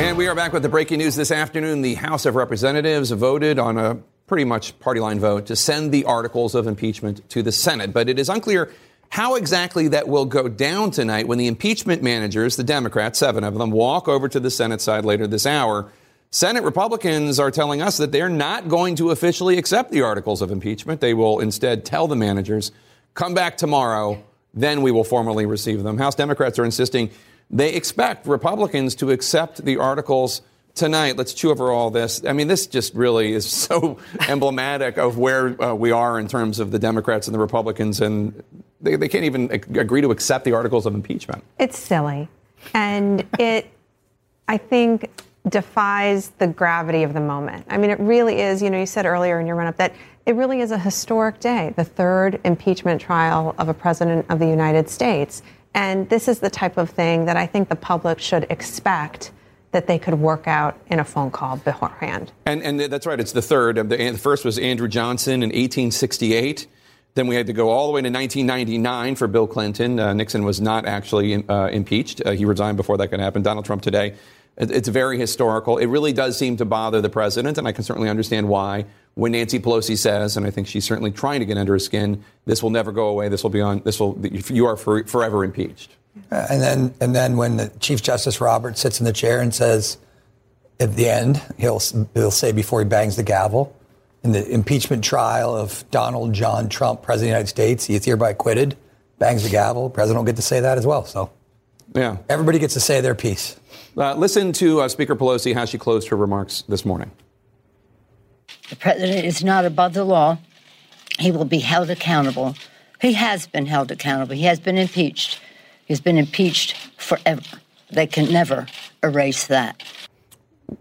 And we are back with the breaking news this afternoon. The House of Representatives voted on a pretty much party line vote to send the articles of impeachment to the Senate. But it is unclear how exactly that will go down tonight when the impeachment managers, the Democrats, seven of them, walk over to the Senate side later this hour. Senate Republicans are telling us that they're not going to officially accept the articles of impeachment. They will instead tell the managers, come back tomorrow, then we will formally receive them. House Democrats are insisting they expect Republicans to accept the articles tonight. Let's chew over all this. I mean, this just really is so emblematic of where uh, we are in terms of the Democrats and the Republicans, and they, they can't even agree to accept the articles of impeachment. It's silly. And it, I think, defies the gravity of the moment. I mean, it really is, you know, you said earlier in your run up that it really is a historic day, the third impeachment trial of a president of the United States. And this is the type of thing that I think the public should expect that they could work out in a phone call beforehand. And, and that's right, it's the third. The, first was Andrew Johnson in 1868. Then we had to go all the way to 1999 for Bill Clinton. Uh, Nixon was not actually uh, impeached. Uh, he resigned before that could happen. Donald Trump today. It's very historical. It really does seem to bother the president, and I can certainly understand why when Nancy Pelosi says, and I think she's certainly trying to get under his skin, this will never go away. This will be on. This will. You are for, forever impeached. Uh, and then, and then when the Chief Justice Roberts sits in the chair and says, at the end, he'll he'll say before he bangs the gavel, in the impeachment trial of Donald John Trump, President of the United States, he is hereby acquitted. Bangs the gavel. President will get to say that as well. So, yeah, everybody gets to say their piece. Uh, listen to uh, Speaker Pelosi how she closed her remarks this morning. The president is not above the law. He will be held accountable. He has been held accountable. He has been impeached. He's been impeached forever. They can never erase that.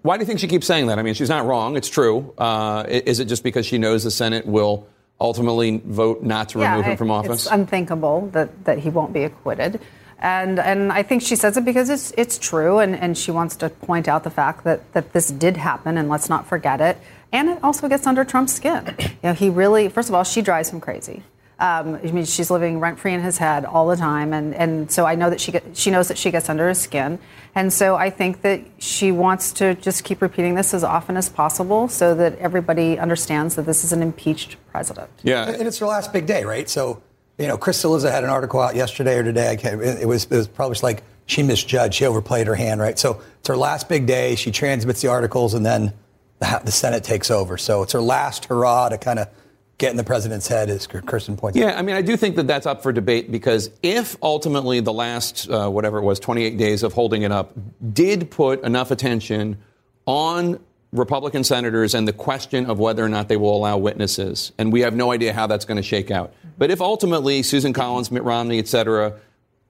Why do you think she keeps saying that? I mean, she's not wrong. It's true. Uh, is it just because she knows the Senate will ultimately vote not to yeah, remove him from office? It's unthinkable that, that he won't be acquitted. And, and I think she says it because it's, it's true, and, and she wants to point out the fact that, that this did happen, and let's not forget it. And it also gets under Trump's skin. You know, he really, first of all, she drives him crazy. Um, I mean, she's living rent free in his head all the time, and, and so I know that she get, she knows that she gets under his skin, and so I think that she wants to just keep repeating this as often as possible, so that everybody understands that this is an impeached president. Yeah, and it's her last big day, right? So, you know, Chris Cillizza had an article out yesterday or today. I can't, it was it was probably like she misjudged, she overplayed her hand, right? So it's her last big day. She transmits the articles, and then the, the Senate takes over. So it's her last hurrah to kind of get in the president's head, as Kirsten points yeah, out. Yeah, I mean, I do think that that's up for debate because if ultimately the last, uh, whatever it was, 28 days of holding it up did put enough attention on Republican senators and the question of whether or not they will allow witnesses, and we have no idea how that's going to shake out. Mm-hmm. But if ultimately Susan Collins, Mitt Romney, et cetera,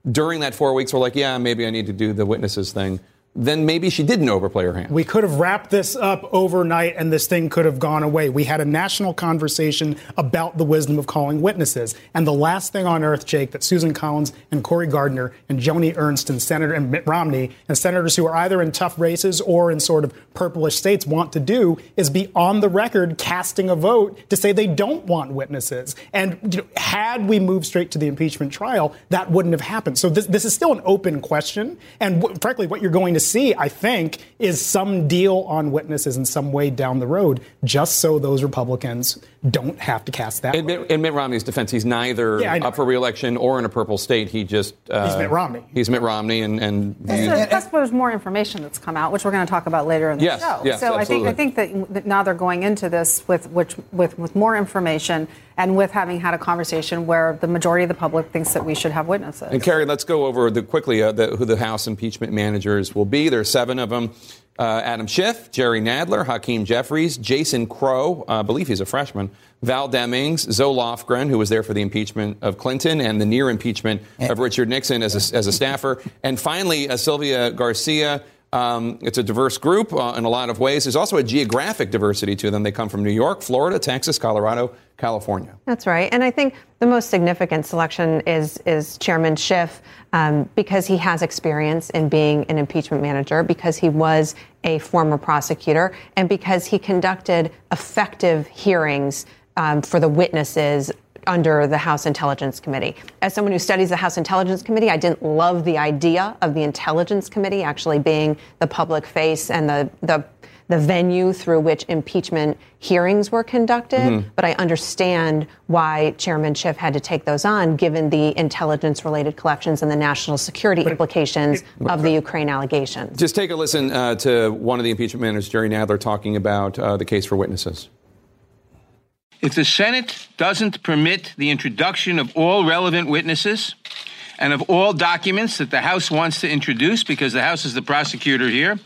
during that four weeks were like, yeah, maybe I need to do the witnesses thing, then maybe she didn't overplay her hand. We could have wrapped this up overnight and this thing could have gone away. We had a national conversation about the wisdom of calling witnesses. And the last thing on earth, Jake, that Susan Collins and Cory Gardner and Joni Ernst and Senator and Mitt Romney and senators who are either in tough races or in sort of purplish states want to do is be on the record casting a vote to say they don't want witnesses. And you know, had we moved straight to the impeachment trial, that wouldn't have happened. So this, this is still an open question. And w- frankly, what you're going to see, I think, is some deal on witnesses in some way down the road, just so those Republicans don't have to cast that. In, in Mitt Romney's defense, he's neither yeah, up for reelection or in a purple state. He just uh, he's Mitt Romney. He's Mitt Romney, and and plus there's more information that's come out, which we're going to talk about later in the yes, show. Yes, so absolutely. I think I think that now they're going into this with which with with more information and with having had a conversation where the majority of the public thinks that we should have witnesses. And Carrie, let's go over the, quickly uh, the, who the House impeachment managers will be. There are seven of them. Uh, Adam Schiff, Jerry Nadler, Hakeem Jeffries, Jason Crow, uh, I believe he's a freshman, Val Demings, Zoe Lofgren, who was there for the impeachment of Clinton and the near impeachment of Richard Nixon as a, as a staffer, and finally uh, Sylvia Garcia. Um, it's a diverse group uh, in a lot of ways. There's also a geographic diversity to them. They come from New York, Florida, Texas, Colorado, California. That's right. And I think the most significant selection is is Chairman Schiff um, because he has experience in being an impeachment manager, because he was a former prosecutor, and because he conducted effective hearings um, for the witnesses under the House Intelligence Committee. As someone who studies the House Intelligence Committee, I didn't love the idea of the Intelligence Committee actually being the public face and the, the the venue through which impeachment hearings were conducted, mm-hmm. but I understand why Chairman Schiff had to take those on, given the intelligence related collections and the national security but implications it, of the Ukraine allegations. Just take a listen uh, to one of the impeachment managers, Jerry Nadler, talking about uh, the case for witnesses. If the Senate doesn't permit the introduction of all relevant witnesses and of all documents that the House wants to introduce, because the House is the prosecutor here,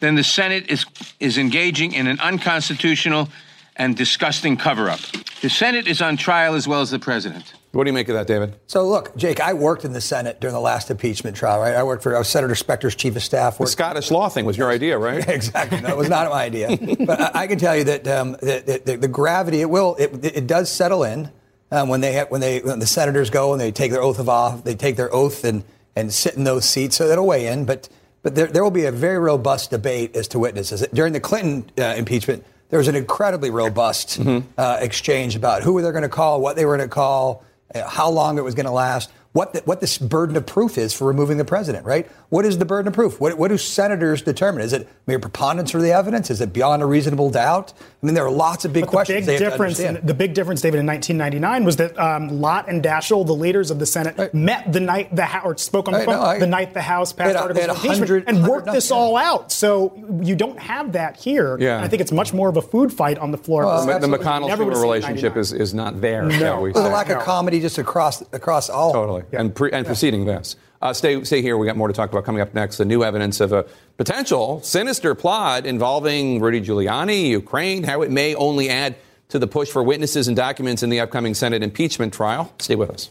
then the Senate is, is engaging in an unconstitutional and disgusting cover up. The Senate is on trial as well as the president. What do you make of that, David? So, look, Jake, I worked in the Senate during the last impeachment trial, right? I worked for I was Senator Specter's chief of staff. The Scottish law thing was your idea, right? exactly. No, it was not my idea. but I, I, can tell you that, um, that, the gravity, it will, it, it does settle in um, when they have, when they when the senators go and they take their oath of office, they take their oath and and sit in those seats. So that'll weigh in, but but there, there will be a very robust debate as to witnesses. During the Clinton uh, impeachment, there was an incredibly robust mm-hmm. uh, exchange about who they're going to call, what they were going to call, Uh, how long it was going to last what the, what this burden of proof is for removing the president, right? What is the burden of proof? What, what do senators determine? Is it mere preponderance of the evidence? Is it beyond a reasonable doubt? I mean, there are lots of big but questions. The big difference, the big difference, David, in 1999 was that um, Lott and Daschle, the leaders of the Senate, right. met the night the House, or spoke on the phone I, the night the House passed a, articles of impeachment and worked this all out. So you don't have that here. Yeah. I think it's much more of a food fight on the floor. Well, the McConnell relationship is, is not there. No. There's a lack of comedy just across across all. Totally. Yeah. And, pre, and yeah preceding this. Uh, stay, stay here. We got more to talk about coming up next. The new evidence of a potential sinister plot involving Rudy Giuliani, Ukraine, how it may only add to the push for witnesses and documents in the upcoming Senate impeachment trial. Stay with us.